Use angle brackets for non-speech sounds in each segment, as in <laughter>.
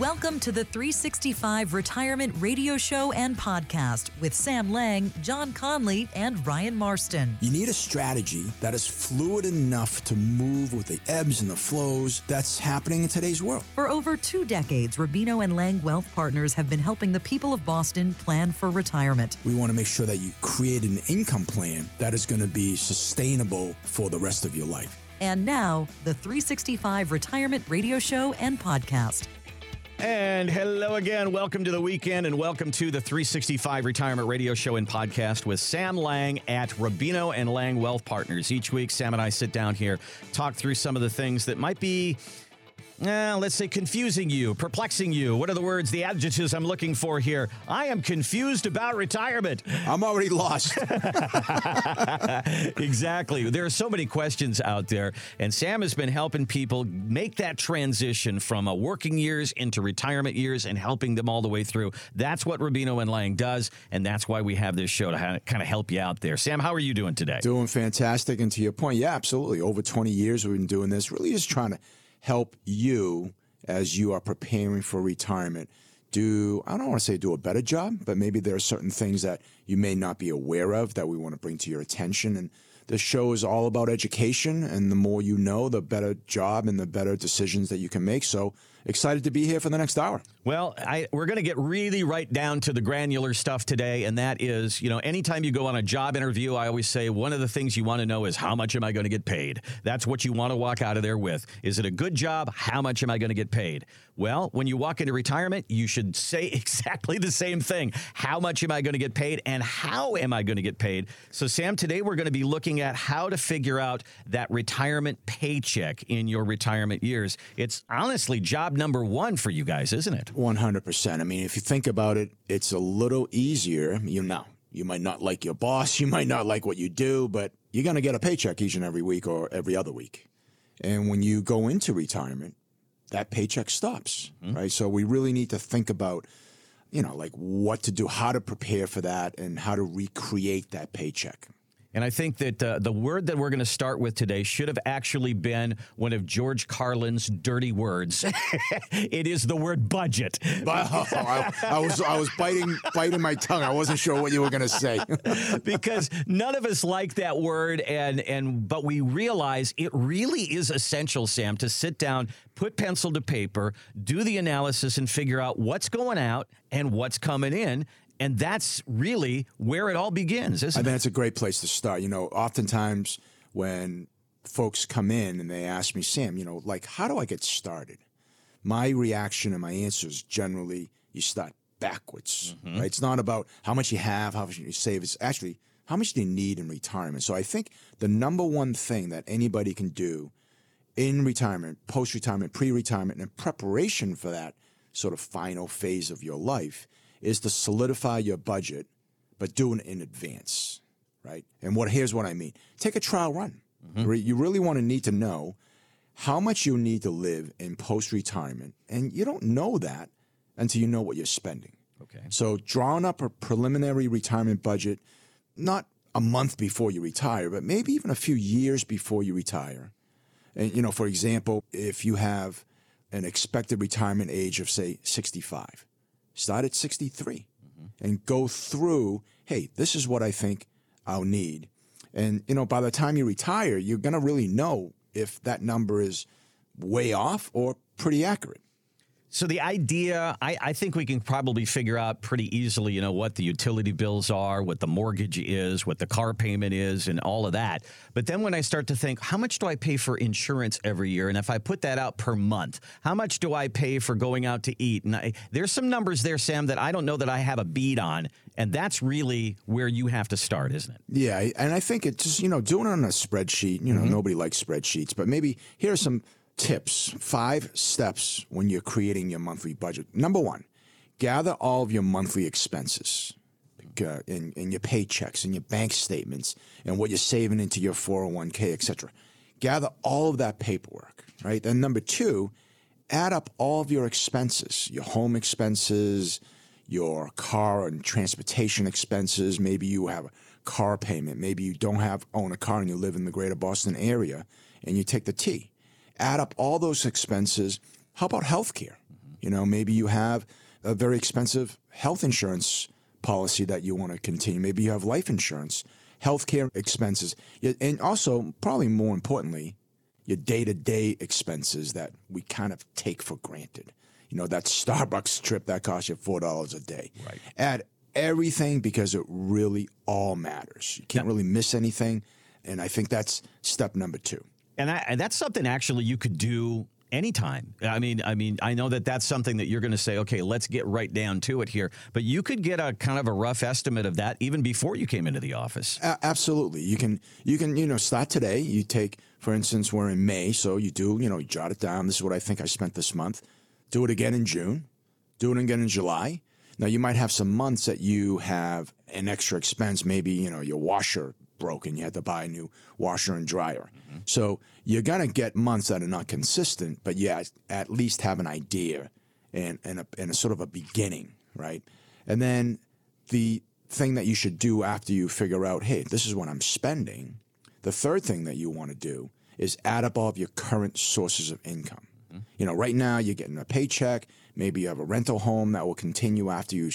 Welcome to the 365 Retirement Radio Show and Podcast with Sam Liang, John Conley, and Ryan Marston. You need a strategy that is fluid enough to move with the ebbs and the flows that's happening in today's world. For over two decades, Rubino and Liang Wealth Partners have been helping the people of Boston plan for retirement. We want to make sure that you create an income plan that is going to be sustainable for the rest of your life. And now, the 365 Retirement Radio Show and Podcast. And hello again. Welcome to the weekend and welcome to the 365 Retirement Radio Show and Podcast with Sam Liang at Rubino and Liang Wealth Partners. Each week, Sam and I sit down here, talk through some of the things that might be uh, let's say confusing you, perplexing you. What are the words, the adjectives I'm looking for here? I am confused about retirement. I'm already lost. <laughs> exactly. There are so many questions out there, and Sam has been helping people make that transition from a working years into retirement years and helping them all the way through. That's what Rubino and Liang does, and that's why we have this show to kind of help you out there. Sam, how are you doing today? Doing fantastic. And to your point, yeah, absolutely. Over 20 years we've been doing this, really just trying to help you as you are preparing for retirement do I don't want to say do a better job, but maybe there are certain things that you may not be aware of that we want to bring to your attention. And this show is all about education, and the more you know, the better job and the better decisions that you can make. So excited to be here for the next hour. Well, I, we're going to get really right down to the granular stuff today, and that is, you know, anytime you go on a job interview, I always say one of the things you want to know is how much am I going to get paid? That's what you want to walk out of there with. Is it a good job? How much am I going to get paid? Well, when you walk into retirement, you should say <laughs> exactly the same thing. How much am I going to get paid, and how am I going to get paid? So, Sam, today we're going to be looking at how to figure out that retirement paycheck in your retirement years. It's honestly job number one for you guys, isn't it? 100%. I mean, if you think about it, it's a little easier. You know, you might not like your boss, you might not like what you do, but you're going to get a paycheck each and every week or every other week. And when you go into retirement, that paycheck stops, mm-hmm. right? So we really need to think about, you know, like what to do, how to prepare for that, and how to recreate that paycheck. And I think that uh, the word that we're going to start with today should have actually been one of George Carlin's dirty words. <laughs> it is the word budget. <laughs> Oh, I, I, was I was biting biting my tongue. I wasn't sure what you were going to say. <laughs> because none of us like that word, and and but we realize it really is essential, Sam, to sit down, put pencil to paper, do the analysis, and figure out what's going out and what's coming in, and that's really where it all begins, isn't I it? think it's a great place to start. You know, oftentimes when folks come in and they ask me, Sam, you know, like, how do I get started? My reaction and my answer is generally you start backwards, mm-hmm. right? It's not about how much you have, how much you save. It's actually how much do you need in retirement. So I think the number one thing that anybody can do in retirement, post retirement, pre retirement, and preparation for that sort of final phase of your life is to solidify your budget, but do it in advance, right? And what here's what I mean: take a trial run. Mm-hmm. You really want to need to know how much you need to live in post retirement, and you don't know that until you know what you're spending. Okay. So drawing up a preliminary retirement budget, not a month before you retire, but maybe even a few years before you retire. And you know, for example, if you have an expected retirement age of say 65, Start at 63 mm-hmm. and go through, hey, this is what I think I'll need. And, you know, by the time you retire, you're going to really know if that number is way off or pretty accurate. So the idea, I, I, think we can probably figure out pretty easily, you know, what the utility bills are, what the mortgage is, what the car payment is, and all of that. But then when I start to think, how much do I pay for insurance every year? And if I put that out per month, how much do I pay for going out to eat? And I, there's some numbers there, Sam, that I don't know that I have a bead on. And that's really where you have to start, isn't it? Yeah. And I think it's just, you know, doing it on a spreadsheet, you know, mm-hmm. nobody likes spreadsheets, but maybe here are some tips, five steps when you're creating your monthly budget. Number one, gather all of your monthly expenses uh, in, in your paychecks and your bank statements and what you're saving into your 401k, etc. Gather all of that paperwork, right? Then number two, add up all of your expenses, your home expenses, your car and transportation expenses. Maybe you have a car payment. Maybe you don't have own a car and you live in the greater Boston area and you take the T add up all those expenses. How about healthcare? Mm-hmm. You know, maybe you have a very expensive health insurance policy that you want to continue. Maybe you have life insurance, healthcare expenses, and also, probably more importantly, your day to day expenses that we kind of take for granted. You know, that Starbucks trip that costs you $4 a day. Right. Add everything because it really all matters. You can't really miss anything. And I think that's step number two. And, I, and that's something actually you could do anytime. I mean, I mean, I know that that's something that you're going to say, okay, let's get right down to it here. But you could get a kind of a rough estimate of that even before you came into the office. A- absolutely, you can you can you know start today. You take, for instance, we're in May, so you do you know you jot it down. This is what I think I spent this month. Do it again in June. Do it again in July. Now you might have some months that you have an extra expense. Maybe you know your washer broken. You had to buy a new washer and dryer. Mm-hmm. So you're gonna get months that are not consistent, but you at least have an idea and and a, and a sort of a beginning, right? And then the thing that you should do after you figure out, hey, this is what I'm spending. The third thing that you want to do is add up all of your current sources of income. Mm-hmm. You know, right now you're getting a paycheck. Maybe you have a rental home that will continue after you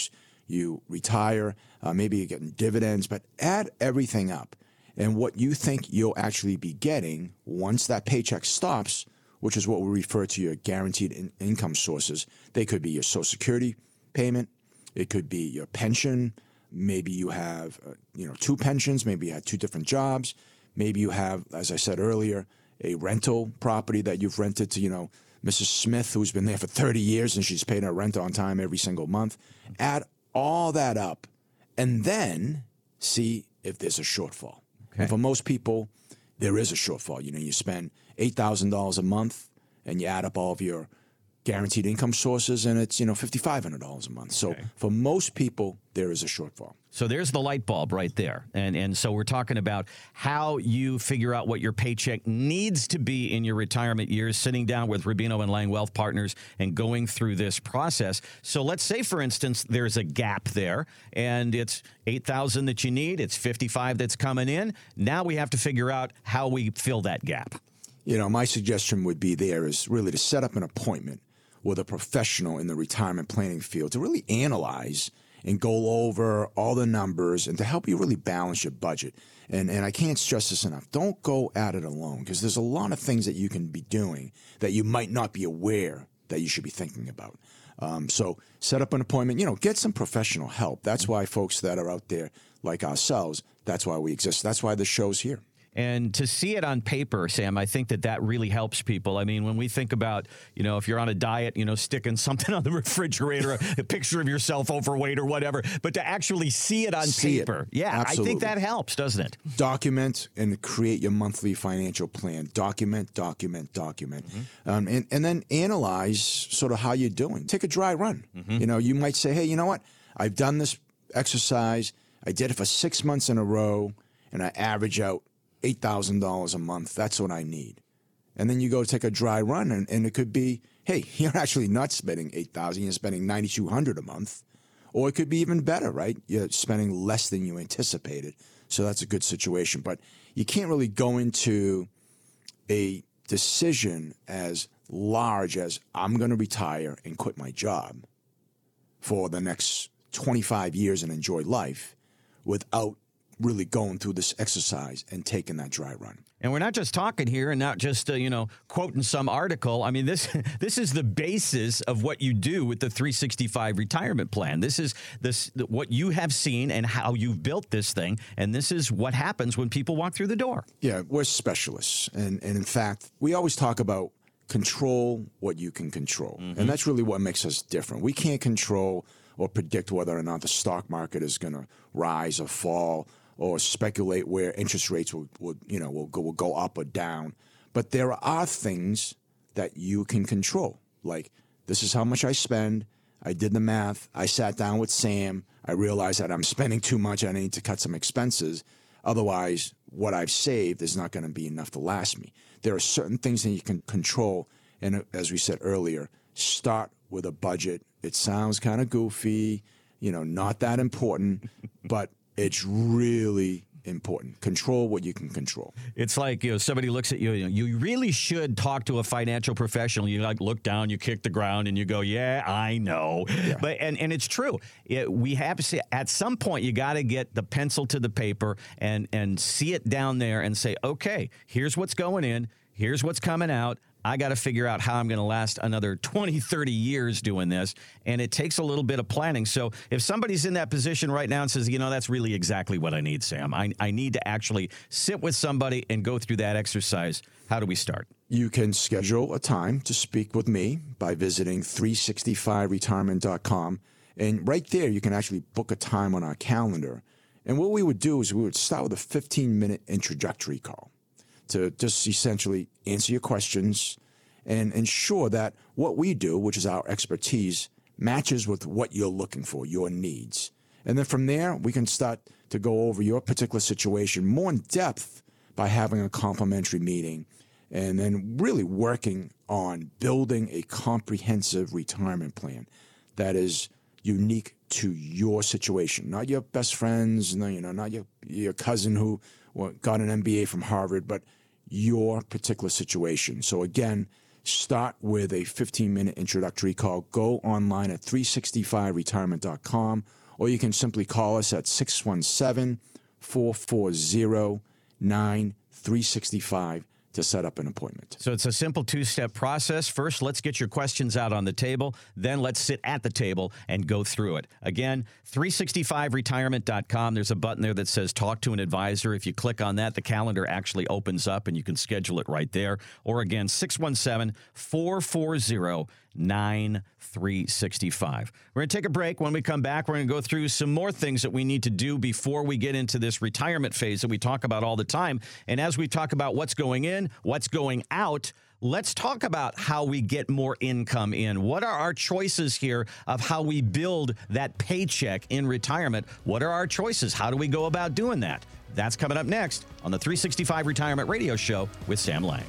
you retire. Uh, maybe you're getting dividends, but add everything up. And what you think you'll actually be getting once that paycheck stops, which is what we refer to your guaranteed in- income sources. They could be your Social Security payment, it could be your pension. Maybe you have, uh, you know, two pensions. Maybe you had two different jobs. Maybe you have, as I said earlier, a rental property that you've rented to, you know, Mrs. Smith, who's been there for 30 years and she's paying her rent on time every single month. Add all that up and then see if there's a shortfall. Okay. And for most people, there is a shortfall. You know, you spend $8,000 a month and you add up all of your guaranteed income sources and it's, you know, $5,500 a month. So okay. for most people, there is a shortfall. So there's the light bulb right there. And and so we're talking about how you figure out what your paycheck needs to be in your retirement years, sitting down with Rubino and Liang Wealth Partners and going through this process. So let's say for instance there's a gap there and it's 8,000 that you need, it's 55 that's coming in. Now we have to figure out how we fill that gap. You know, my suggestion would be there is really to set up an appointment with a professional in the retirement planning field to really analyze and go over all the numbers and to help you really balance your budget. And, and I can't stress this enough. Don't go at it alone because there's a lot of things that you can be doing that you might not be aware that you should be thinking about. Um, so set up an appointment, you know, get some professional help. That's why folks that are out there like ourselves, that's why we exist. That's why the show's here. And to see it on paper, Sam, I think that that really helps people. I mean, when we think about, you know, if you're on a diet, you know, sticking something <laughs> on the refrigerator, a, picture of yourself overweight or whatever, but to actually see it on see paper, it. yeah, Absolutely. I think that helps, doesn't it? Document and create your monthly financial plan. Document, document, document, mm-hmm. um, and and then analyze sort of how you're doing. Take a dry run. Mm-hmm. You know, you might say, hey, you know what? I've done this exercise. I did it for six months in a row, and I average out $8,000 a month. That's what I need. And then you go take a dry run and, and it could be, hey, <laughs> you're actually not spending 8,000, you're spending 9,200 a month. Or it could be even better, right? You're spending less than you anticipated. So that's a good situation. But you can't really go into a decision as large as I'm going to retire and quit my job for the next 25 years and enjoy life without really going through this exercise and taking that dry run. And we're not just talking here and not just uh, you know quoting some article. I mean this <laughs> this is the basis of what you do with the 365 retirement plan. This is this what you have seen and how you've built this thing and this is what happens when people walk through the door. Yeah, we're specialists and and in fact, we always talk about control what you can control. Mm-hmm. And that's really what makes us different. We can't control or predict whether or not the stock market is going to rise or fall or speculate where interest rates will, will you know will go, will go up or down. But there are things that you can control. Like this is how much I spend. I did the math. I sat down with Sam. I realized that I'm spending too much. I need to cut some expenses. Otherwise, what I've saved is not going to be enough to last me. There are certain things that you can control. And uh, as we said earlier, start with a budget. It sounds kind of goofy, you know, not that important, <laughs> but it's really important. Control what you can control. It's like you know somebody looks at you. You, know, you really should talk to a financial professional. You like look down, you kick the ground, and you go, "Yeah, I know." Yeah. But and and it's true. It, we have to see at some point you got to get the pencil to the paper and and see it down there and say, "Okay, here's what's going in. Here's what's coming out." I got to figure out how I'm going to last another 20, 30 years doing this. And it takes a little bit of planning. So if somebody's in that position right now and says, you know, that's really exactly what I need, Sam, I, I need to actually sit with somebody and go through that exercise, how do we start? You can schedule a time to speak with me by visiting 365retirement.com. And right there, you can actually book a time on our calendar. And what we would do is we would start with a 15 minute introductory call to just essentially answer your questions and ensure that what we do, which is our expertise, matches with what you're looking for, your needs. And then from there, we can start to go over your particular situation more in depth by having a complimentary meeting and then really working on building a comprehensive retirement plan that is unique to your situation, not your best friends, you know, not your, your cousin who got an MBA from Harvard, but your particular situation. So, again, start with a 15 minute introductory call. Go online at 365retirement.com, or you can simply call us at 617 440 9365 to set up an appointment. So it's a simple two step process. First, let's get your questions out on the table. Then let's sit at the table and go through it. Again, 365retirement.com. There's a button there that says talk to an advisor. If you click on that, the calendar actually opens up and you can schedule it right there. Or again, 617 440 9365. We're going to take a break. When we come back, we're going to go through some more things that we need to do before we get into this retirement phase that we talk about all the time. And as we talk about what's going in, what's going out, let's talk about how we get more income in. What are our choices here of how we build that paycheck in retirement? What are our choices? How do we go about doing that? That's coming up next on the 365 Retirement Radio Show with Sam Liang.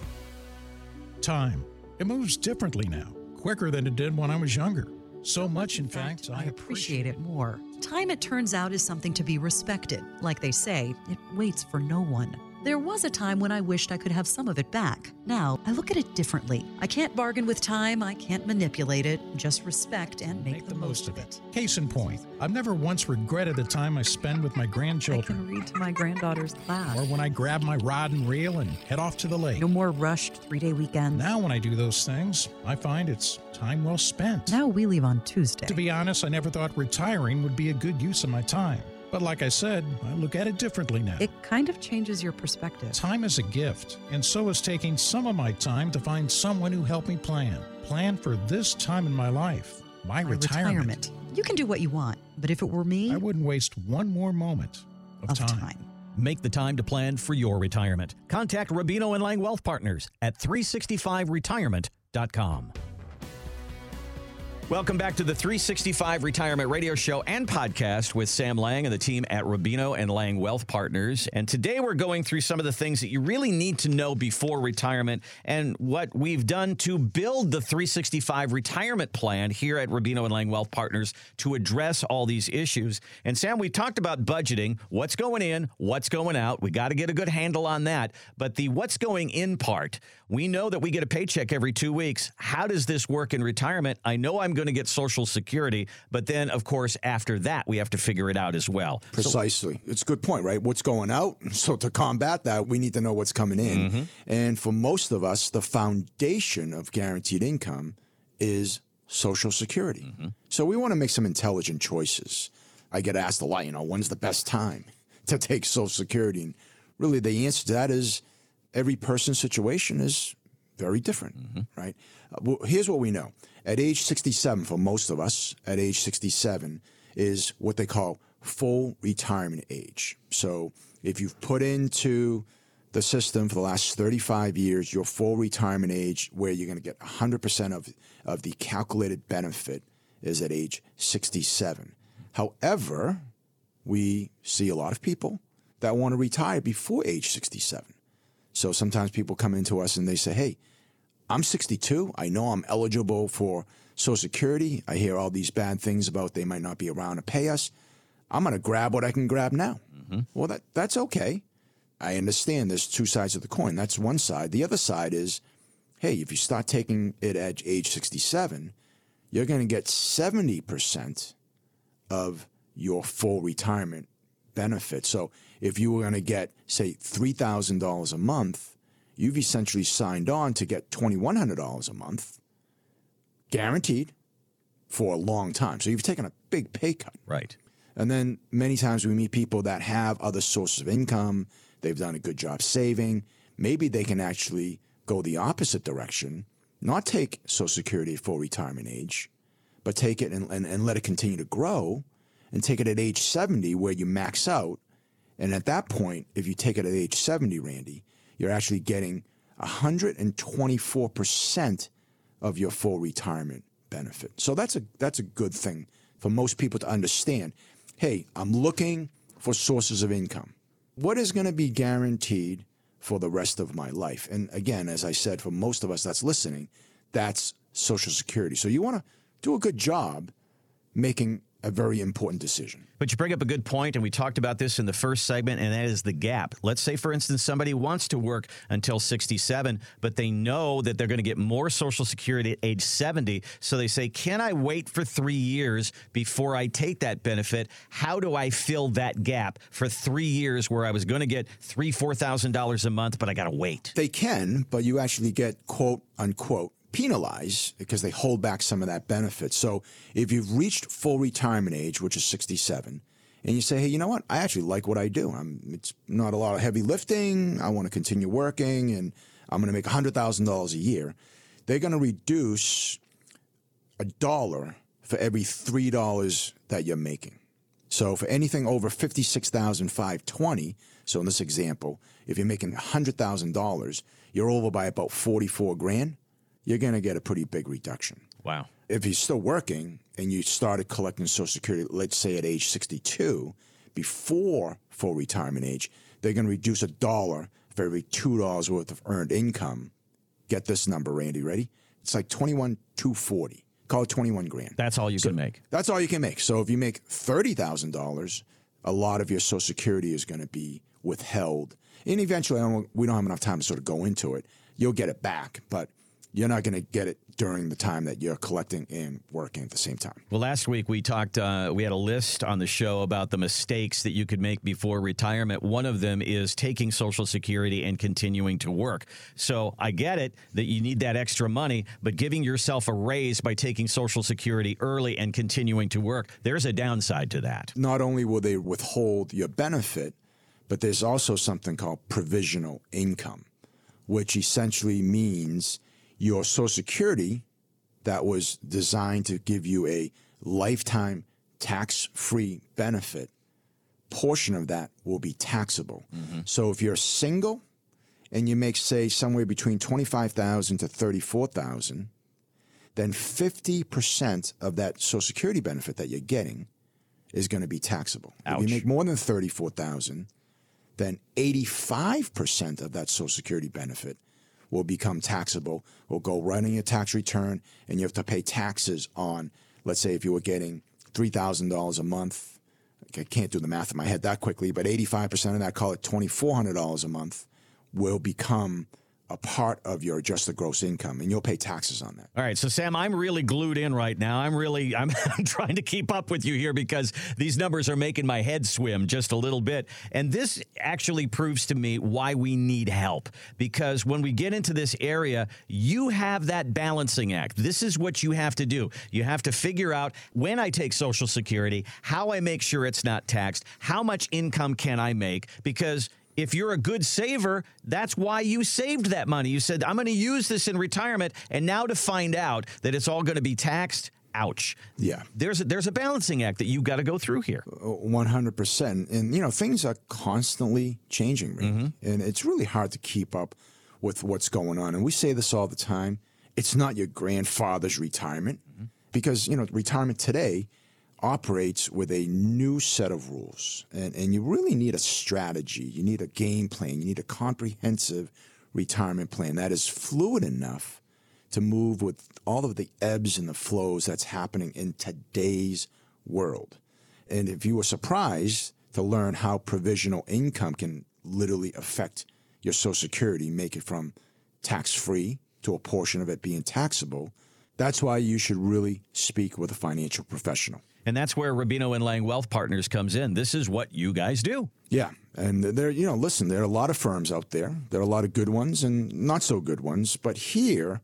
Time. It moves differently now quicker than it did when I was younger. So much, in, fact, fact, I appreciate it more. Time, it turns out, is something to be respected. Like they say, it waits for no one. There was a time when I wished I could have some of it back. Now, I look at it differently. I can't bargain with time, I can't manipulate it, just respect and make, make the, the, most of it. it. Case in point, I've never once regretted the time I spend with my grandchildren. I can read to my granddaughter's class. Or when I grab my rod and reel and head off to the lake. No more rushed three day weekends. Now, when I do those things, I find it's time well spent. Now we leave on Tuesday. To be honest, I never thought retiring would be a good use of my time. But like I said, I look at it differently now. It kind of changes your perspective. Time is a gift, and so is taking some of my time to find someone who helped me plan. Plan for this time in my life, my, my retirement. retirement. You can do what you want, but if it were me, I wouldn't waste one more moment of, of time. time. Make the time to plan for your retirement. Contact Rubino and Liang Wealth Partners at 365retirement.com. Welcome back to the 365 Retirement Radio Show and podcast with Sam Liang and the team at Rubino and Liang Wealth Partners. And today we're going through some of the things that you really need to know before retirement and what we've done to build the 365 retirement plan here at Rubino and Liang Wealth Partners to address all these issues. And Sam, we talked about budgeting, what's going in, what's going out. We got to get a good handle on that. But the what's going in part, we know that we get a paycheck every two weeks. How does this work in retirement? I know I'm going to get Social Security, but then, of course, after that, we have to figure it out as well. Precisely. So, it's a good point, right? What's going out? <laughs> So, to combat that, we need to know what's coming in. Mm-hmm. And for most of us, the foundation of guaranteed income is Social Security. Mm-hmm. So, we want to make some intelligent choices. I get asked a lot, you know, when's the best time <laughs> to take Social Security? And really, the answer to that is every person's situation is very different, mm-hmm. right? Uh, well, here's what we know. At age 67, for most of us, at age 67 is what they call full retirement age. So if you've put into the system for the last 35 years, your full retirement age, where you're going to get 100% of, of the calculated benefit, is at age 67. However, we see a lot of people that want to retire before age 67. So sometimes people come into us and they say, hey, I'm 62. I know I'm eligible for Social Security. I hear all these bad things about they might not be around to pay us. I'm going to grab what I can grab now. Mm-hmm. Well, that that's okay. I understand there's two sides of the coin. That's one side. The other side is, hey, if you start taking it at age 67, you're going to get 70% of your full retirement benefit. So if you were going to get, say, $3,000 a month, you've essentially signed on to get $2,100 a month, guaranteed for a long time. So you've taken a big pay cut. Right. And then many times we meet people that have other sources of income, they've done a good job saving. Maybe they can actually go the opposite direction, not take Social Security at full retirement age, but take it and, and, and let it continue to grow and take it at age 70 where you max out. And at that point, if you take it at age 70, Randy, you're actually getting 124% of your full retirement benefit. So that's a that's a good thing for most people to understand. Hey, I'm looking for sources of income. What is going to be guaranteed for the rest of my life? And again, as I said, for most of us that's listening, that's Social Security. So you want to do a good job making a very important decision. But you bring up a good point, and we talked about this in the first segment, and that is the gap. Let's say, for instance, somebody wants to work until 67, but they know that they're going to get more Social Security at age 70. So they say, Can I wait for three years before I take that benefit? How do I fill that gap for three years where I was going to get three, $4,000 a month, but I got to wait? They can, but you actually get quote unquote penalize because they hold back some of that benefit. So if you've reached full retirement age, which is 67, and you say, hey, you know what? I actually like what I do. I'm, it's not a lot of heavy lifting. I want to continue working and I'm going to make $100,000 a year. They're going to reduce a dollar for every $3 that you're making. So for anything over 56,520, so in this example, if you're making $100,000, you're over by about 44 grand you're going to get a pretty big reduction. Wow. If you're still working and you started collecting Social Security, let's say at age 62, before full retirement age, they're going to reduce a dollar for every $2 worth of earned income. Get this number, Randy. Ready? It's like 21 240. Call it 21 grand. That's all you so can make. That's all you can make. So if you make $30,000, a lot of your Social Security is going to be withheld. And eventually, don't, we don't have enough time to sort of go into it. You'll get it back, but you're not going to get it during the time that you're collecting and working at the same time. Well, last week we talked, uh, we had a list on the show about the mistakes that you could make before retirement. One of them is taking Social Security and continuing to work. So I get it that you need that extra money, but giving yourself a raise by taking Social Security early and continuing to work, there's a downside to that. Not only will they withhold your benefit, but there's also something called provisional income, which essentially means your Social Security that was designed to give you a lifetime tax free benefit, portion of that will be taxable. Mm-hmm. So if you're single and you make, say, somewhere between 25000 to 34000 then 50% of that Social Security benefit that you're getting is going to be taxable. Ouch. If you make more than 34000 then 85% of that Social Security benefit will become taxable, will go right on your tax return, and you have to pay taxes on, let's say, if you were getting $3,000 a month. I can't do the math in my head that quickly, but 85% of that, call it $2,400 a month, will become a part of your adjusted gross income and you'll pay taxes on that. All right, so Sam, I'm really glued in right now. I'm really <laughs> I'm, I'm, trying to keep up with you here because these numbers are making my head swim just a little bit. And this actually proves to me why we need help because when we get into this area, you have that balancing act. This is what you have to do. You have to figure out when I take social security, how I make sure it's not taxed, how much income can I make because if you're a good saver, that's why you saved that money. You said, I'm going to use this in retirement. And now to find out that it's all going to be taxed, ouch. Yeah. There's a, there's a balancing act that you've got to go through here. 100%. And, you know, things are constantly changing, mm-hmm. and it's really hard to keep up with what's going on. And we say this all the time it's not your grandfather's retirement mm-hmm. because, you know, retirement today operates with a new set of rules. And, and you really need a strategy, you need a game plan, you need a comprehensive retirement plan that is fluid enough to move with all of the ebbs and the flows that's happening in today's world. And if you were surprised to learn how provisional income can literally affect your Social Security, make it from tax free to a portion of it being taxable, that's why you should really speak with a financial professional. And that's where Rubino and Liang Wealth Partners comes in. This is what you guys do. Yeah. And there, you know, listen, there are a lot of firms out there. There are a lot of good ones and not so good ones. But here,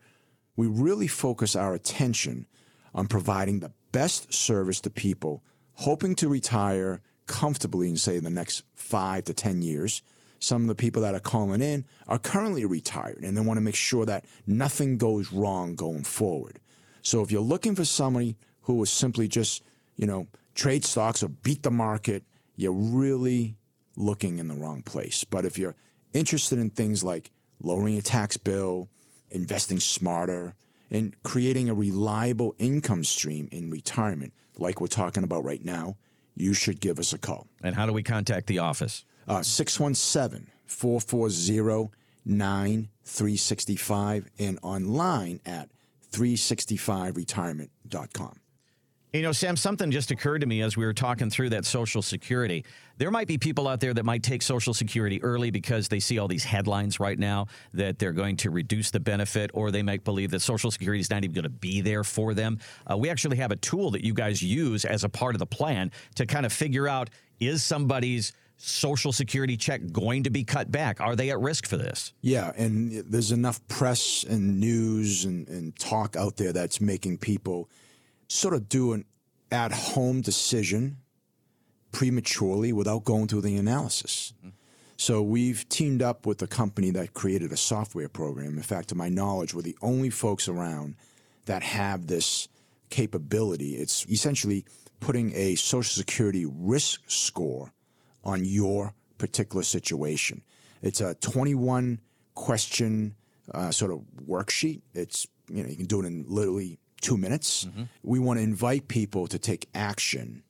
we really focus our attention on providing the best service to people hoping to retire comfortably in, say, the next five to 10 years. Some of the people that are calling in are currently retired and they want to make sure that nothing goes wrong going forward. So if you're looking for somebody who is simply just you know, trade stocks or beat the market, you're really looking in the wrong place. But if you're interested in things like lowering your tax bill, investing smarter, and creating a reliable income stream in retirement, like we're talking about right now, you should give us a call. And how do we contact the office? Uh, 617 440 9365 and online at 365retirement.com. You know, Sam, something just occurred to me as we were talking through that Social Security. There might be people out there that might take Social Security early because they see all these headlines right now that they're going to reduce the benefit, or they might believe that Social Security is not even going to be there for them. Uh, we actually have a tool that you guys use as a part of the plan to kind of figure out is somebody's Social Security check going to be cut back? Are they at risk for this? Yeah, and there's enough press and news and, and talk out there that's making people sort of do an at home decision prematurely without going through the analysis. Mm-hmm. So we've teamed up with a company that created a software program. In fact, to my knowledge, we're the only folks around that have this capability. It's essentially putting a Social Security risk score on your particular situation. It's a 21 question uh, sort of worksheet. It's you know you can do it in literally two minutes. Mm-hmm. We want to invite people to take action.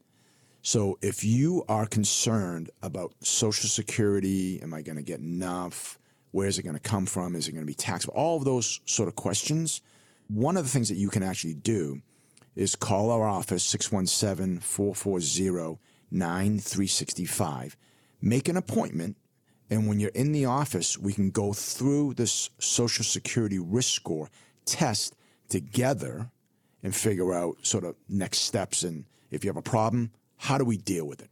So if you are concerned about Social Security, am I going to get enough? Where is it going to come from? Is it going to be taxable? All of those sort of questions. One of the things that you can actually do is call our office 617 440 9365. Make an appointment. And when you're in the office, we can go through this Social Security risk score test together and figure out sort of next steps. And if you have a problem, how do we deal with it?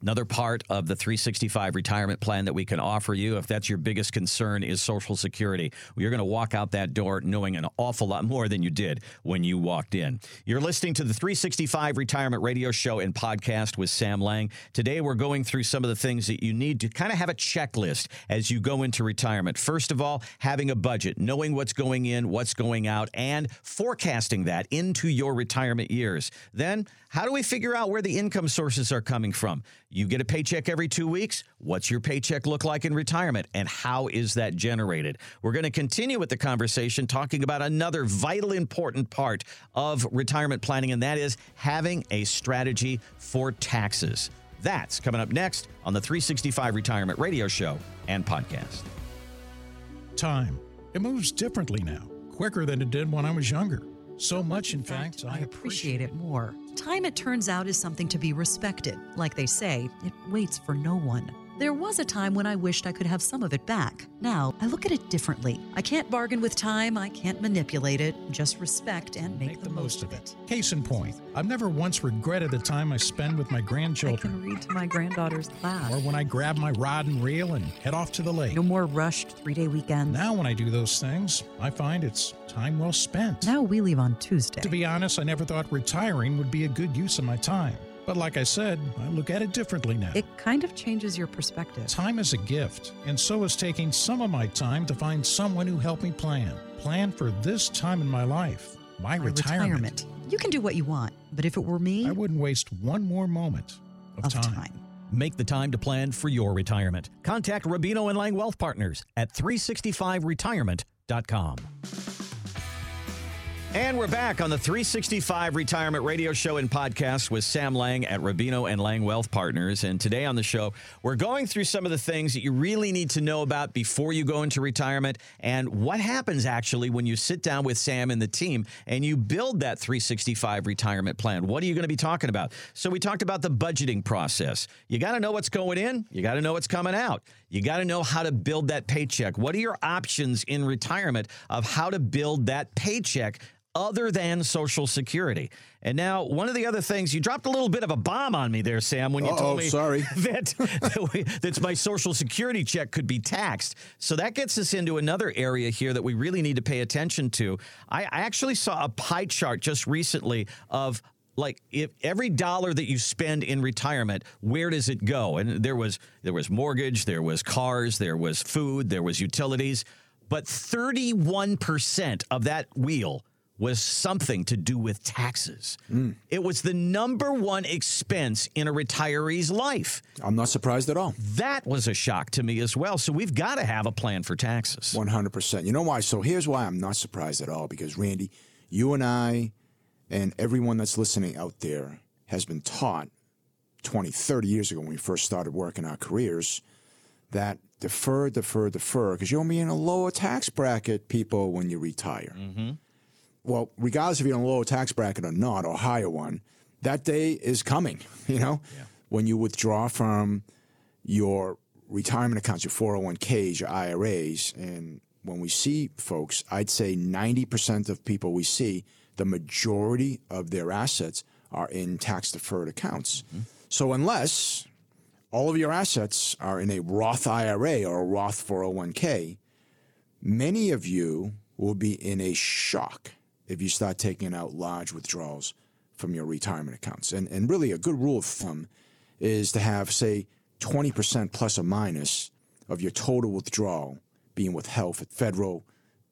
Another part of the 365 retirement plan that we can offer you, if that's your biggest concern, is Social Security. You're going to walk out that door knowing an awful lot more than you did when you walked in. You're listening to the 365 Retirement Radio Show and podcast with Sam Liang. Today, we're going through some of the things that you need to kind of have a checklist as you go into retirement. First of all, having a budget, knowing what's going in, what's going out, and forecasting that into your retirement years. Then, how do we figure out where the income sources are coming from? You get a paycheck every two weeks. What's your paycheck look like in retirement? And how is that generated? We're going to continue with the conversation talking about another vital, important part of retirement planning, and that is having a strategy for taxes. That's coming up next on the 365 Retirement Radio Show and podcast. Time. It moves differently now, quicker than it did when I was younger. So much, in, in fact, fact, I appreciate it more. Time, it turns out, is something to be respected. Like they say, it waits for no one. There was a time when I wished I could have some of it back. Now, I look at it differently. I can't bargain with time, I can't manipulate it, just respect and make, make the, the, most of it. it. Case in point, I've never once regretted the time I spend with my grandchildren. I can read to my granddaughter's class. Or when I grab my rod and reel and head off to the lake. No more rushed three day weekends. Now, when I do those things, I find it's time well spent. Now we leave on Tuesday. To be honest, I never thought retiring would be a good use of my time. But like I said, I look at it differently now. It kind of changes your perspective. Time is a gift, and so is taking some of my time to find someone who helped me plan. Plan for this time in my life, my, my retirement. retirement. You can do what you want, but if it were me, I wouldn't waste one more moment of, of time. time. Make the time to plan for your retirement. Contact Rubino and Liang Wealth Partners at 365retirement.com. And we're back on the 365 Retirement Radio Show and Podcast with Sam Liang at Rubino and Liang Wealth Partners. And today on the show, we're going through some of the things that you really need to know about before you go into retirement and what happens actually when you sit down with Sam and the team and you build that 365 retirement plan. What are you going to be talking about? So, we talked about the budgeting process. You got to know what's going in, you got to know what's coming out. You got to know how to build that paycheck. What are your options in retirement of how to build that paycheck? other than Social Security. And now, one of the other things you dropped a little bit of a bomb on me there, Sam, when you Uh-oh, told me sorry. <laughs> that that my Social Security check could be taxed. So that gets us into another area here that we really need to pay attention to. I, I actually saw a pie chart just recently of like if every dollar that you spend in retirement where does it go and there was there was mortgage there was cars there was food there was utilities but 31% of that wheel was something to do with taxes. Mm. It was the number one expense in a retiree's life. I'm not surprised at all. That was a shock to me as well. So we've got to have a plan for taxes. 100%. You know why? So here's why I'm not surprised at all because, Randy, you and I and everyone that's listening out there has been taught 20, 30 years ago when we first started working our careers that defer, defer, defer because you'll be in a lower tax bracket, people, when you retire. Mm-hmm. Well, regardless if you're in a lower tax bracket or not, or higher one, that day is coming, <laughs> you know? Yeah. When you withdraw from your retirement accounts, your 401ks, your IRAs, and when we see folks, I'd say 90% of people we see, the majority of their assets are in tax deferred accounts. Mm-hmm. So unless all of your assets are in a Roth IRA or a Roth 401k, many of you will be in a shock if you start taking out large withdrawals from your retirement accounts. And, and really, a good rule of thumb is to have, say, 20% plus or minus of your total withdrawal being withheld for federal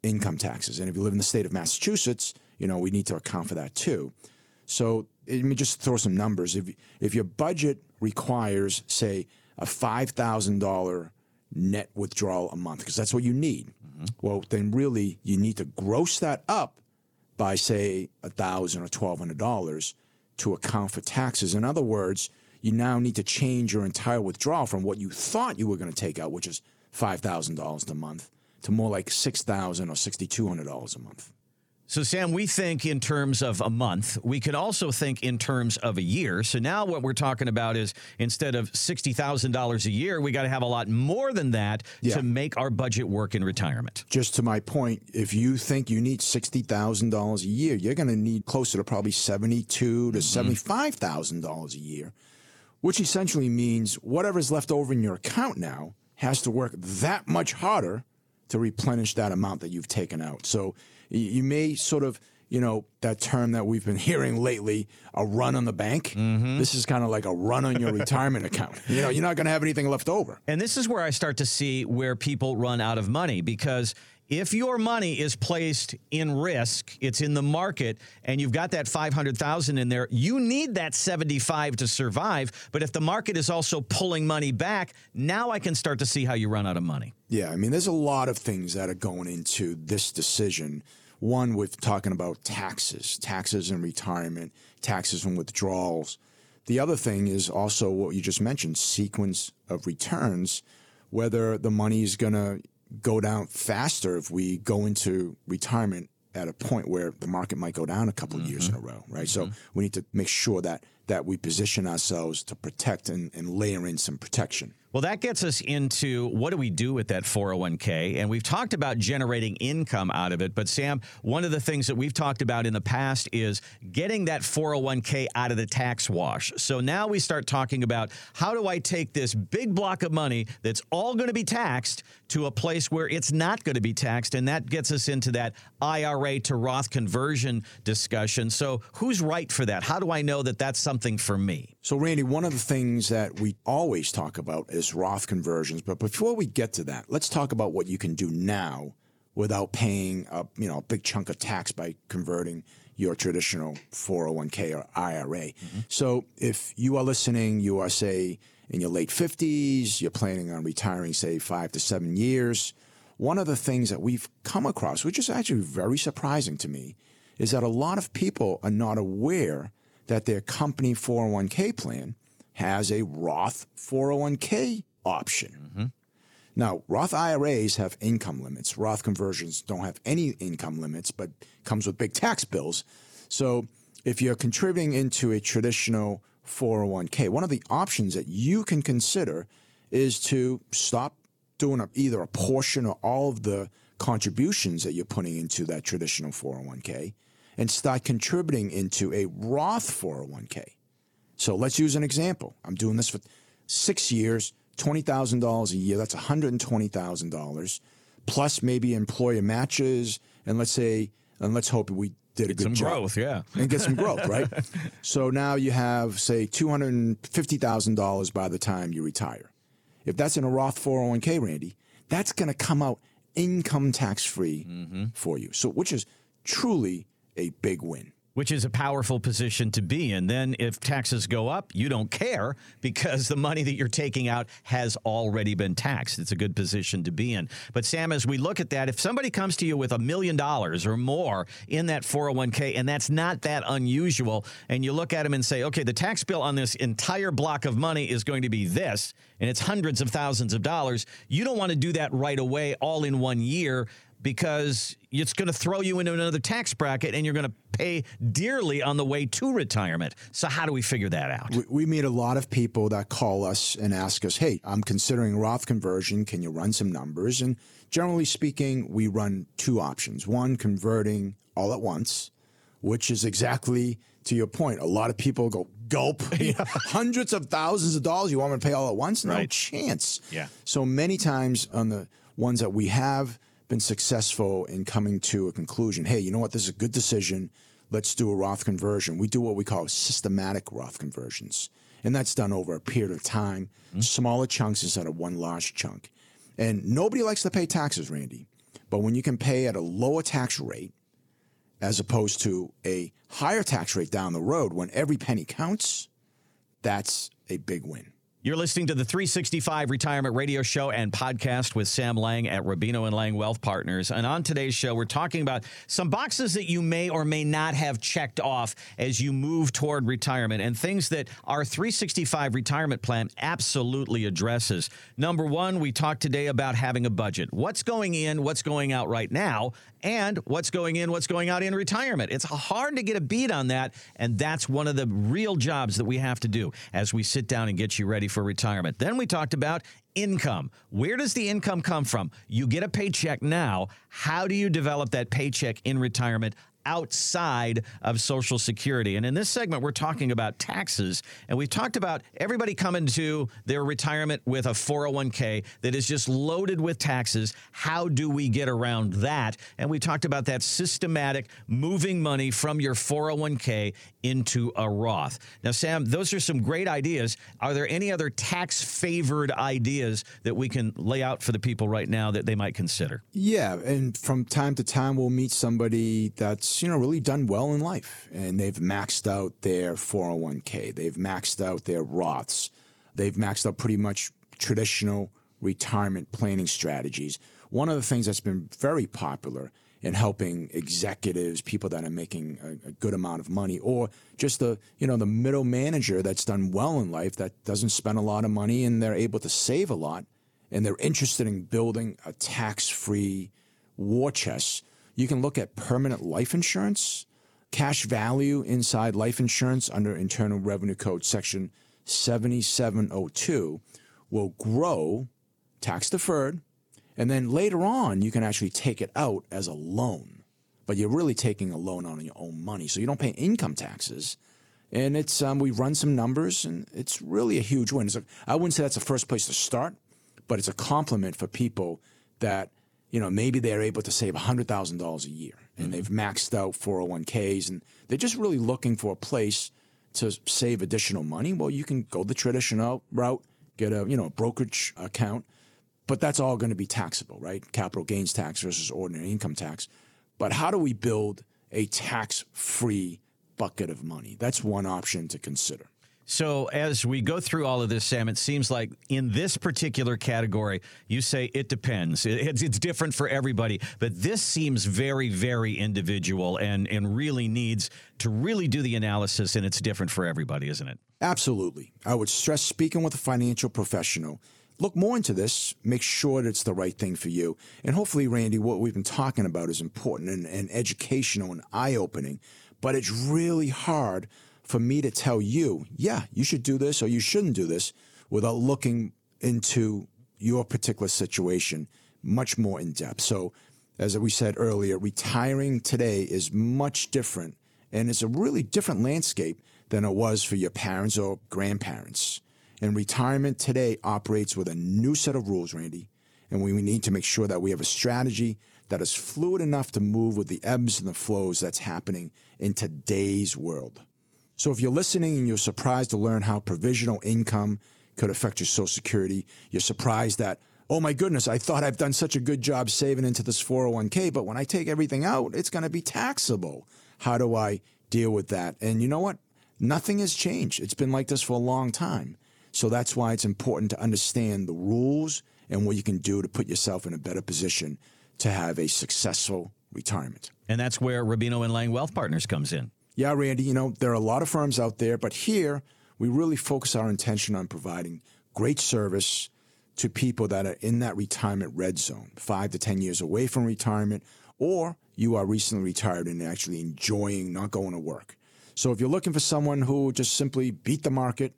income taxes. And if you live in the state of Massachusetts, you know, we need to account for that too. So let me just throw some numbers. If, if your budget requires, say, a $5,000 net withdrawal a month, because that's what you need, mm-hmm. well, then really you need to gross that up by, say, 1,000 or $1,200 to account for taxes. In other words, you now need to change your entire withdrawal from what you thought you were going to take out, which is $5,000 a month, to more like 6,000 or $6,200 a month. So, Sam, we think in terms of a month. We can also think in terms of a year. So now what we're talking about is instead of $60,000 a year, we got to have a lot more than that yeah. to make our budget work in retirement. Just to my point, if you think you need $60,000 a year, you're going to need closer to probably 72 to mm-hmm. $75,000 a year, which essentially means whatever's left over in your account now has to work that much harder to replenish that amount that you've taken out. So you may sort of you know that term that we've been <laughs> hearing lately a run on the bank. Mm-hmm. this is kind of like a run on your <laughs> retirement account. You know you're not going to have anything left over. And this is where i start to see where people run out of money because if your money is placed in risk, it's in the market, and you've got that 500,000 in there, you need that 75 to survive. But if the market is also pulling money back, now I can start to see how you run out of money. Yeah, I mean, there's a lot of things that are going into this decision. One, with talking about taxes, taxes and retirement, taxes and withdrawals. The other thing is also what you just mentioned sequence of returns, whether the money is going to go down faster if we go into retirement at a point where the market might go down a couple mm-hmm. years in a row, right? Mm-hmm. So we need to make sure that that we position ourselves to protect and, and layer in some protection. Well, that gets us into what do we do with that 401k? And we've talked about generating income out of it. But, Sam, one of the things that we've talked about in the past is getting that 401k out of the tax wash. So now we start talking about how do I take this big block of money that's all going to be taxed to a place where it's not going to be taxed? And that gets us into that IRA to Roth conversion discussion. So, who's right for that? How do I know that that's something for me? So, Randy, one of the things that we always talk about is Roth conversions. But before we get to that, let's talk about what you can do now without paying a you know a big chunk of tax by converting your traditional 401k or IRA. Mm-hmm. So, if you are listening, you are say in your late 50s, you're planning on retiring, say five to seven years. One of the things that we've come across, which is actually very surprising to me, is that a lot of people are not aware that their company 401k plan has a Roth 401k option. Mm-hmm. Now, Roth IRAs have income limits. Roth conversions don't have any income limits, but comes with big tax bills. So if you're contributing into a traditional 401k, one of the options that you can consider is to stop doing a, either a portion or all of the contributions that you're putting into that traditional 401k and start contributing into a Roth 401k. So let's use an example. I'm doing this for six years, $20,000 a year. That's $120,000 plus maybe employer matches. And let's say, and let's hope we did a get good some job. growth, yeah. And get some growth, <laughs> right? so now you have, say, $250,000 by the time you retire. If that's in a Roth 401k, Randy, that's going to come out income tax free mm-hmm. for you. So, which is truly a big win which is a powerful position to be in. Then, if taxes go up, you don't care because the money that you're taking out has already been taxed. It's a good position to be in. But, Sam, as we look at that, if somebody comes to you with a million dollars or more in that 401k, and that's not that unusual, and you look at them and say, okay, the tax bill on this entire block of money is going to be this, and it's hundreds of thousands of dollars, you don't want to do that right away, all in one year because it's going to throw you into another tax bracket and you're going to pay dearly on the way to retirement. So, how do we figure that out? We, we, meet a lot of people that call us and ask us, Hey, I'm considering Roth conversion. Can you run some numbers? And generally speaking, we run two options one, converting all at once, which is exactly to your point. A lot of people go, Gulp, <laughs> <laughs> hundreds of thousands of dollars. You want me to pay all at once? No right. chance. Yeah. So many times on the ones that we have, been successful in coming to a conclusion. Hey, you know what? This is a good decision. Let's do a Roth conversion. We do what we call systematic Roth conversions. And that's done over a period of time, mm-hmm. smaller chunks instead of one large chunk. And nobody likes to pay taxes, Randy. But when you can pay at a lower tax rate, as opposed to a higher tax rate down the road when every penny counts, that's a big win. You're listening to the 365 Retirement Radio Show and podcast with Sam Liang at Rubino and Liang Wealth Partners. And on today's show, we're talking about some boxes that you may or may not have checked off as you move toward retirement and things that our 365 retirement plan absolutely addresses. Number one, we talked today about having a budget. What's going in, what's going out right now, and what's going in, what's going out in retirement. It's hard to get a beat on that. And that's one of the real jobs that we have to do as we sit down and get you ready for retirement. Then we talked about income. Where does the income come from? You get a paycheck now. How do you develop that paycheck in retirement? Outside of Social Security. And in this segment, we're talking about taxes. And we've talked about everybody coming to their retirement with a 401k that is just loaded with taxes. How do we get around that? And we talked about that systematic moving money from your 401k into a Roth. Now, Sam, those are some great ideas. Are there any other tax favored ideas that we can lay out for the people right now that they might consider? Yeah. And from time to time, we'll meet somebody that's you know, really done well in life and they've maxed out their 401k. They've maxed out their Roths. They've maxed out pretty much traditional retirement planning strategies. One of the things that's been very popular in helping executives, people that are making a, a, good amount of money, or just the you know the middle manager that's done well in life that doesn't spend a lot of money and they're able to save a lot, and they're interested in building a tax-free war chest you can look at permanent life insurance, cash value inside life insurance under Internal Revenue Code Section 7702 will grow tax deferred. And then later on, you can actually take it out as a loan. But you're really taking a loan on your own money. So you don't pay income taxes. And it's um, we run some numbers, and it's really a huge win. A, I wouldn't say that's the first place to start, but it's a compliment for people that you know, maybe they're able to save $100,000 a year and mm-hmm. they've maxed out 401ks and they're just really looking for a place to save additional money. Well, you can go the traditional route, get a, you know, a brokerage account, but that's all going to be taxable, right? Capital gains tax versus ordinary income tax. But how do we build a tax free bucket of money? That's one option to consider. So, as we go through all of this, Sam, it seems like in this particular category, you say it depends. It's, it's different for everybody, but this seems very, very individual and, and really needs to really do the analysis, and it's different for everybody, isn't it? Absolutely. I would stress speaking with a financial professional. Look more into this, make sure that it's the right thing for you. And hopefully, Randy, what we've been talking about is important and, and educational and eye opening, but it's really hard for me to tell you, yeah, you should do this or you shouldn't do this without looking into your particular situation much more in depth. So, as we said earlier, retiring today is much different and it's a really different landscape than it was for your parents or grandparents. And retirement today operates with a new set of rules, Randy, and we need to make sure that we have a strategy that is fluid enough to move with the ebbs and the flows that's happening in today's world. So if you're listening and you're surprised to learn how provisional income could affect your Social Security, you're surprised that, oh my goodness, I thought I've done such a good job saving into this 401k, but when I take everything out, it's going to be taxable. How do I deal with that? And you know what? Nothing has changed. It's been like this for a long time. So that's why it's important to understand the rules and what you can do to put yourself in a better position to have a successful retirement. And that's where Rubino and Liang Wealth Partners comes in. Yeah, Randy, you know, there are a lot of firms out there, but here we really focus our intention on providing great service to people that are in that retirement red zone, five to 10 years away from retirement, or you are recently retired and actually enjoying not going to work. So if you're looking for someone who just simply beat the market,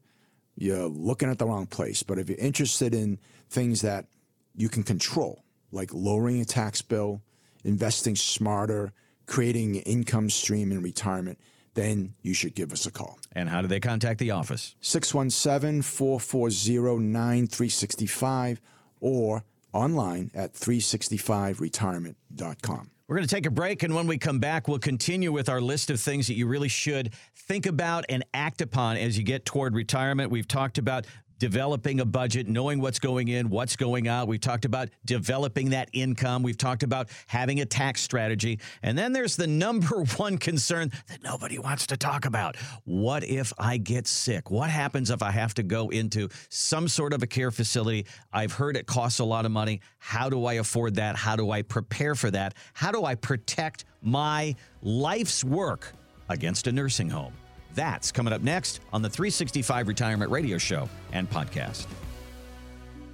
you're looking at the wrong place. But if you're interested in things that you can control, like lowering a tax bill, investing smarter, creating an income stream in retirement, then you should give us a call. And how do they contact the office? 617 440 9365 or online at 365retirement.com. We're going to take a break, and when we come back, we'll continue with our list of things that you really should think about and act upon as you get toward retirement. We've talked about developing a budget, knowing what's going in, what's going out. We've talked about developing that income. We've talked about having a tax strategy. And then there's the number <laughs> one concern that nobody wants to talk about. What if I get sick? What happens if I have to go into some sort of a care facility? I've heard it costs a lot of money. How do I afford that? How do I prepare for that? How do I protect my life's work against a nursing home? That's coming up next on the 365 Retirement Radio Show and podcast.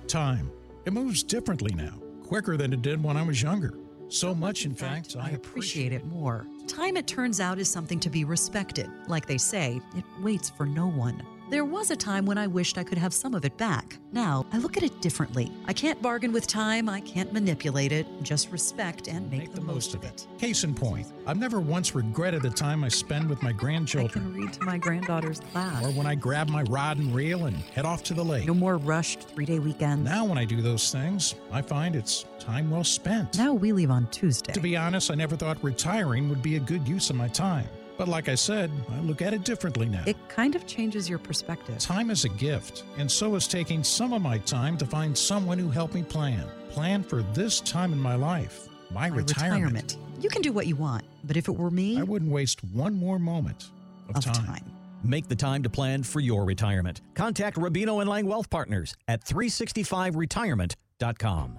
Time. It moves differently now, quicker than it did when I was younger. So much, in fact, I appreciate it more. Time, it turns out, is something to be respected. Like they say, it waits for no one. There was a time when I wished I could have some of it back. Now, I look at it differently. I can't bargain with time, I can't manipulate it, just respect and make, Make the, most of it. Case in point, I've never once regretted the time I spend with my I grandchildren can read to my granddaughter's class. or when I grab my rod and reel and head off to the lake. No more rushed three day weekends. Now, when I do those things, I find it's time well spent. Now we leave on Tuesday. To be honest, I never thought retiring would be a good use of my time. But like I said, I look at it differently now. it kind of changes your perspective. Time is a gift, and so is taking some of my time to find someone who helped me plan. Plan for this time in my life, my, My retirement. You can do what you want, but if it were me, I wouldn't waste one more moment of, of time. time. Make the time to plan for your retirement. Contact Rubino and Liang Wealth Partners at 365retirement.com.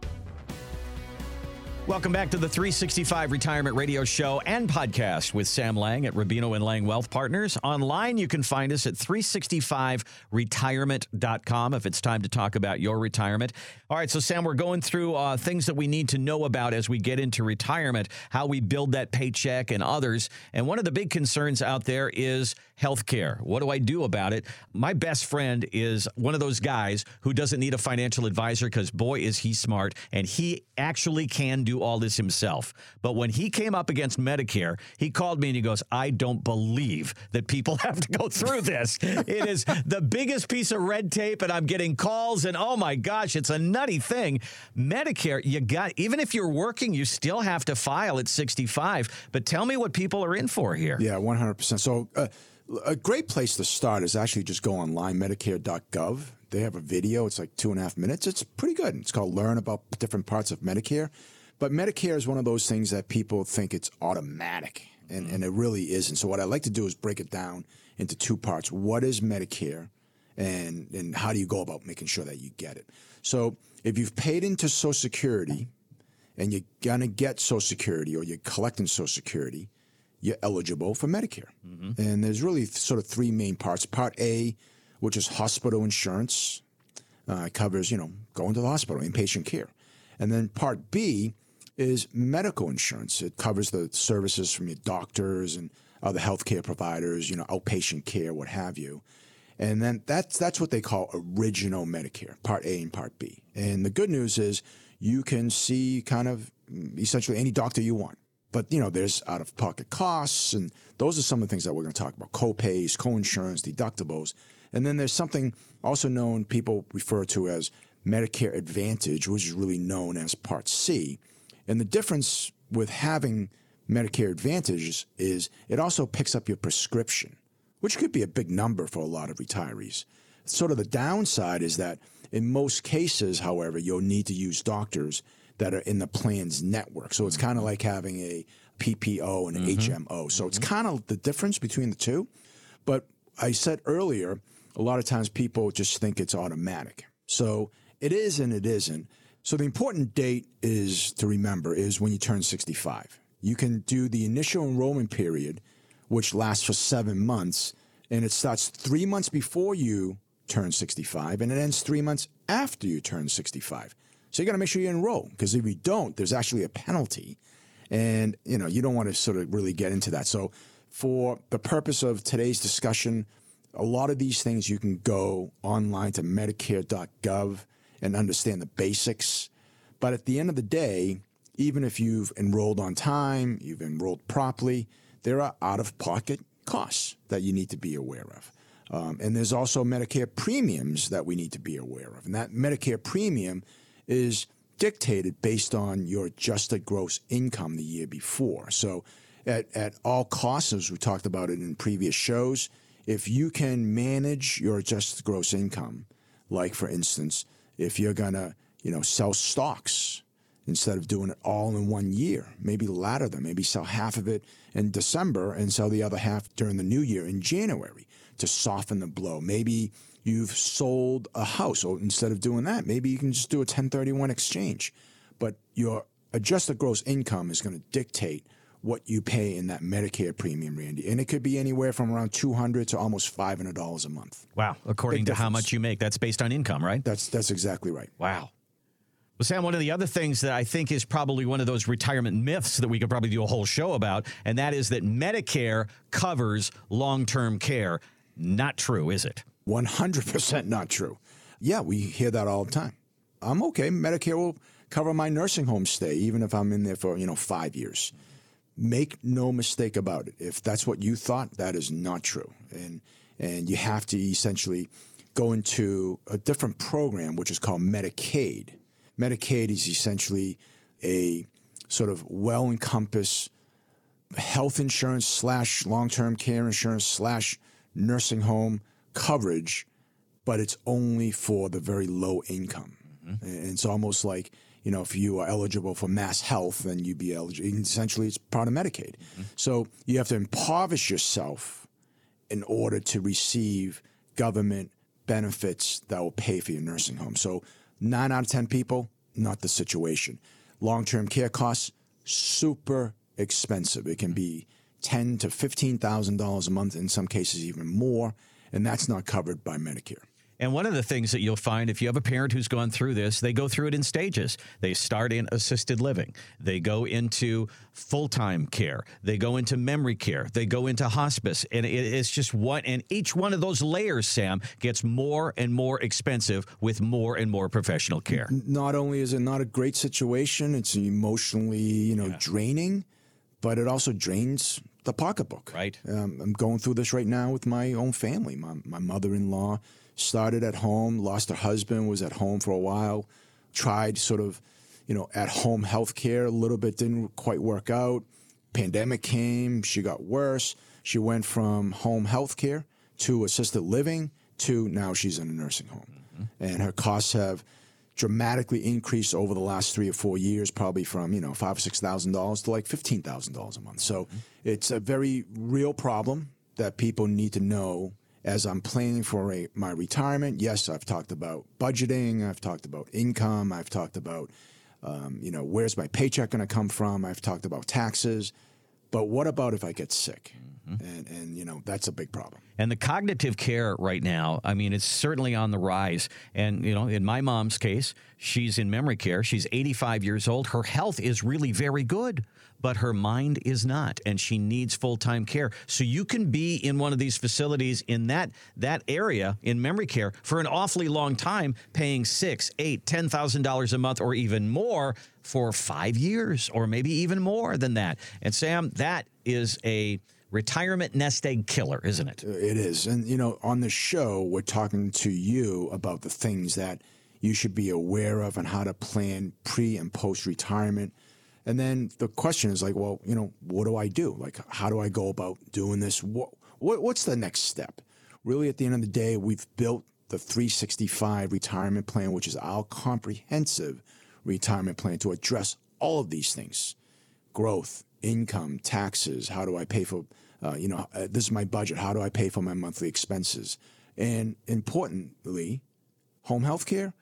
Welcome back to the 365 Retirement Radio Show and podcast with Sam Liang at Rubino and Liang Wealth Partners. Online, you can find us at 365retirement.com if it's time to talk about your retirement. All right, so Sam, we're going through uh, things that we need to know about as we get into retirement, how we build that paycheck and others. And one of the big concerns out there is health care. What do I do about it? My best friend is one of those guys who doesn't need a financial advisor because, boy, is he smart and he actually can do all this himself. But when he came up against Medicare, he called me and he goes, I don't believe that people <laughs> have to go through this. it is the biggest piece of red tape, and I'm getting calls, and oh my gosh, it's a nutty thing. Medicare, you got, even if you're working, you still have to file at 65. But tell me what people are in for here. Yeah, 100%. So, uh, a great place to start is actually just go online, Medicare.gov. They have a video, it's like two and a half minutes. It's pretty good. It's called Learn About Different Parts of Medicare. But Medicare is one of those things that people think it's automatic. and, and it really isn't. So what I like to do is break it down into two parts. What is Medicare, and and how do you go about making sure that you get it? So if you've paid into Social Security, and you're gonna get Social Security, or you're collecting Social Security, you're eligible for Medicare. Mm-hmm. And there's really sort of three main parts. Part A, which is hospital insurance, uh, covers you know going to the hospital, inpatient care, and then Part B is medical insurance. It covers the services from your doctors and other healthcare providers, you know, outpatient care, what have you. And then that's that's what they call original Medicare, Part A and Part B. And the good news is you can see kind of essentially any doctor you want. But you know, there's out of pocket costs, and those are some of the things that we're going to talk about: co-pays, co-insurance, deductibles, and then there's something also known people refer to as Medicare Advantage, which is really known as Part C. And the difference with having Medicare Advantage is it also picks up your prescription, which could be a big number for a lot of retirees. Sort of the downside is that in most cases, however, you'll need to use doctors that are in the plan's network. So it's kind of like having a PPO and an mm-hmm. HMO. So it's kind of the difference between the two. But I said earlier, a lot of times people just think it's automatic. So it is and it isn't. So the important date is to remember is when you turn 65. You can do the initial enrollment period, which lasts for seven months, and it starts three months before you turn 65, and it ends three months after you turn 65. So you got to make sure you enroll because if you don't, there's actually a penalty, and you know you don't want to sort of really get into that. So for the purpose of today's discussion, a lot of these things you can go online to Medicare.gov and understand the basics. But at the end of the day, even if you've enrolled on time, you've enrolled properly, there are out of pocket costs that you need to be aware of. Um, and there's also Medicare premiums that we need to be aware of. And that Medicare premium is dictated based on your adjusted gross income the year before. So, at, at all costs, as we talked about it in previous shows, if you can manage your adjusted gross income, like for instance, if you're going to, you know, sell stocks instead of doing it all in one year, maybe ladder them, maybe sell half of it in December and sell the other half during the new year in January to soften the blow. Maybe you've sold a house, or instead of doing that, maybe you can just do a 1031 exchange. But your adjusted gross income is going to dictate what you pay in that Medicare premium, Randy. And it could be anywhere from around 200 to almost $500 a month. Wow. According Big to difference. how much you make. That's based on income, right? That's that's exactly right. Wow. Well, Sam, one of the other things that I think is probably one of those retirement myths that we could probably do a whole show about, and that is that Medicare covers long term care. Not true, is it? 100% not true. Yeah, we hear that all the time. I'm okay. Medicare will cover my nursing home stay, even if I'm in there for, you know, five years. Make no mistake about it. If that's what you thought, that is not true. And and you have to essentially go into a different program, which is called Medicaid. Medicaid is essentially a sort of well encompassed health insurance slash long term care insurance slash nursing home coverage, but it's only for the very low income. Mm-hmm. And it's almost like you know, if you are eligible for MassHealth, then you'd be eligible. Essentially, it's part of Medicaid. Mm-hmm. So you have to impoverish yourself in order to receive government benefits that will pay for your nursing home. So nine out of 10 people, not the situation. Long term care costs, super expensive. It can be ten to fifteen thousand dollars a month, in some cases even more, and that's not covered by Medicare. And one of the things that you'll find if you have a parent who's gone through this, they go through it in stages. They start in assisted living, they go into full time care, they go into memory care, they go into hospice. And it's just one, and each one of those layers, Sam, gets more and more expensive with more and more professional care. Not only is it not a great situation, it's emotionally, you know, yeah. draining, but it also drains the pocketbook. Right. Um, I'm going through this right now with my own family. My, my mother in law started at home, lost her husband, was at home for a while, tried sort of, you know, at home health care a little bit, didn't quite work out. Pandemic came, she got worse. She went from home health care to assisted living to now she's in a nursing home. Mm-hmm. And her costs have dramatically increased over the last three or four years, probably from you know five or six thousand dollars to like fifteen thousand dollars a month. So mm-hmm. it's a very real problem that people need to know as I'm planning for a, my retirement. Yes, I've talked about budgeting. I've talked about income. I've talked about um, you know where's my paycheck going to come from. I've talked about taxes. But what about if I get sick? Mm-hmm. And, and, you know, that's a big problem. And the cognitive care right now, I mean, it's certainly on the rise. And, you know, in my mom's case, she's in memory care. She's 85 years old. Her health is really very good, but her mind is not. And she needs full time care. So you can be in one of these facilities in that, that area in memory care for an awfully long time, paying six, eight, ten thousand dollars a month or even more for five years or maybe even more than that. And Sam, that is a retirement nest egg killer, isn't it? Uh, it is. And, you know, on the show, we're talking to you about the things that you should be aware of and how to plan pre and post retirement. And then the question is like, well, you know, what do I do? Like, how do I go about doing this? What, what what's the next step? Really, at the end of the day, we've built the 365 retirement plan, which is our comprehensive retirement plan to address all of these things growth, income, taxes. How do I pay for uh, you know, uh, this is my budget. How do I pay for my monthly expenses? And importantly, home health care,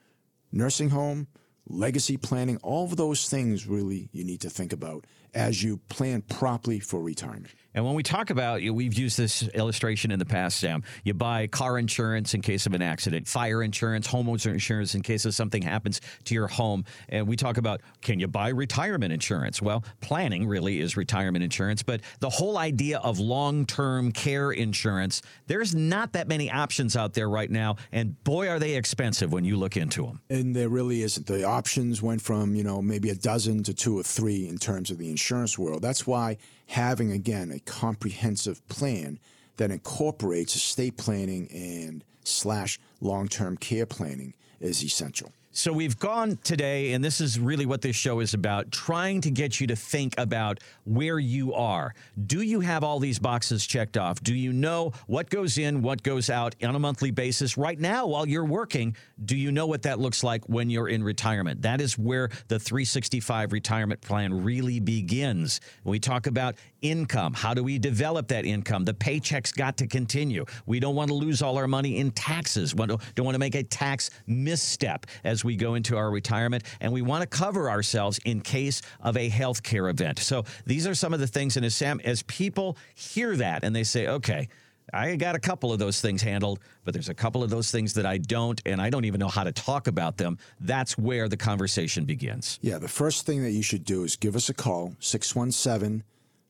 nursing home, legacy planning, all of those things really you need to think about as you plan properly for retirement. And when we talk about, you we've used this illustration in the past, Sam. You buy car insurance in case of an accident, fire insurance, homeowner insurance in case of something happens to your home. And we talk about can you buy retirement insurance? Well, planning really is retirement insurance, but the whole idea of long term care insurance, there's not that many options out there right now. And boy, are they expensive when you look into them. And there really isn't. The options went from, you know, maybe a dozen to two or three in terms of the insurance world. That's why having, again, a comprehensive plan that incorporates estate planning and slash long-term care planning is essential. So we've gone today, and this is really what this show is about trying to get you to think about where you are. Do you have all these boxes checked off? Do you know what goes in, what goes out on a monthly basis right now while you're working? Do you know what that looks like when you're in retirement? That is where the 365 retirement plan really begins. we talk about income, how do we develop that income? The paychecks got to continue. We don't want to lose all our money in taxes. We don't want to make a tax misstep as we go into our retirement. And we want to cover ourselves in case of a healthcare event. So these are some of the things. And as Sam, as people hear that and they say, okay, I got a couple of those things handled, but there's a couple of those things that I don't, and I don't even know how to talk about them. That's where the conversation begins. Yeah, the first thing that you should do is give us a call, 617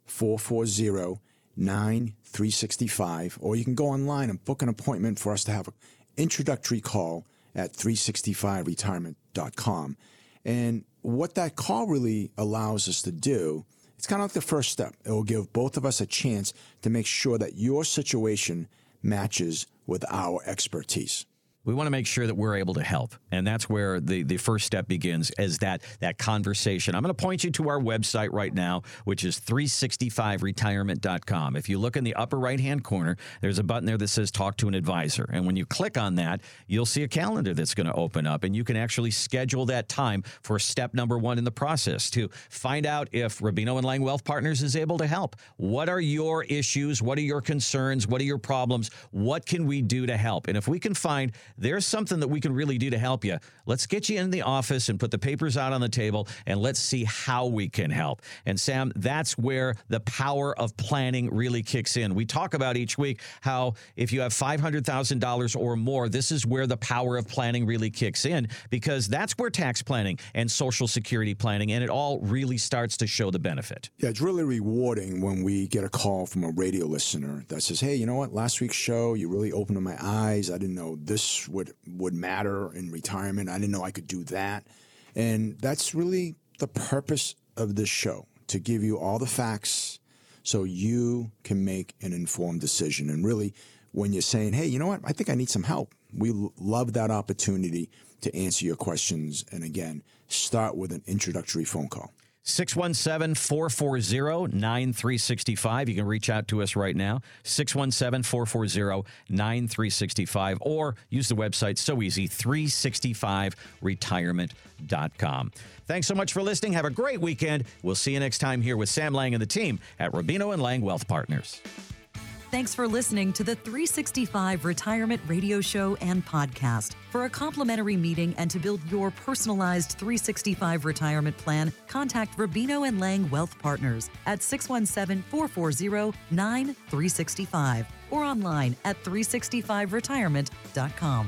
440 9365, or you can go online and book an appointment for us to have an introductory call at 365retirement.com. And what that call really allows us to do, it's kind of like the first step. It will give both of us a chance to make sure that your situation matches with our expertise we want to make sure that we're able to help and that's where the, the first step begins as that that conversation. I'm going to point you to our website right now which is 365retirement.com if you look in the upper right hand corner there's a button there that says talk to an advisor and when you click on that you'll see a calendar that's going to open up and you can actually schedule that time for step number one in the process to find out if Rubino and Liang Wealth Partners is able to help. What are your issues? What are your concerns? What are your problems? What can we do to help? And if we can find there's something that we can really do to help you. Let's get you in the office and put the papers out on the table and let's see how we can help. And Sam, that's where the power of planning really kicks in. We talk about each week how if you have $500,000 or more, this is where the power of planning really kicks in because that's where tax planning and social security planning and it all really starts to show the benefit. Yeah, it's really rewarding when we get a call from a radio listener that says, "Hey, you know what? Last week's show, you really opened my eyes. I didn't know this would would matter in retirement. I didn't know I could do that. And that's really the purpose of this show to give you all the facts so you can make an informed decision. And really, when you're saying, hey, you know what, I think I need some help, we love that opportunity to answer your questions. And again, start with an introductory phone call. 617 440 9365. You can reach out to us right now, 617 440 9365, or use the website so easy, 365retirement.com. Thanks so much for listening. Have a great weekend. We'll see you next time here with Sam Liang and the team at Rubino and Liang Wealth Partners. Thanks for listening to the 365 Retirement Radio Show and Podcast. For a complimentary meeting and to build your personalized 365 retirement plan, contact Rubino and Liang Wealth Partners at 617 440 9365 or online at 365retirement.com.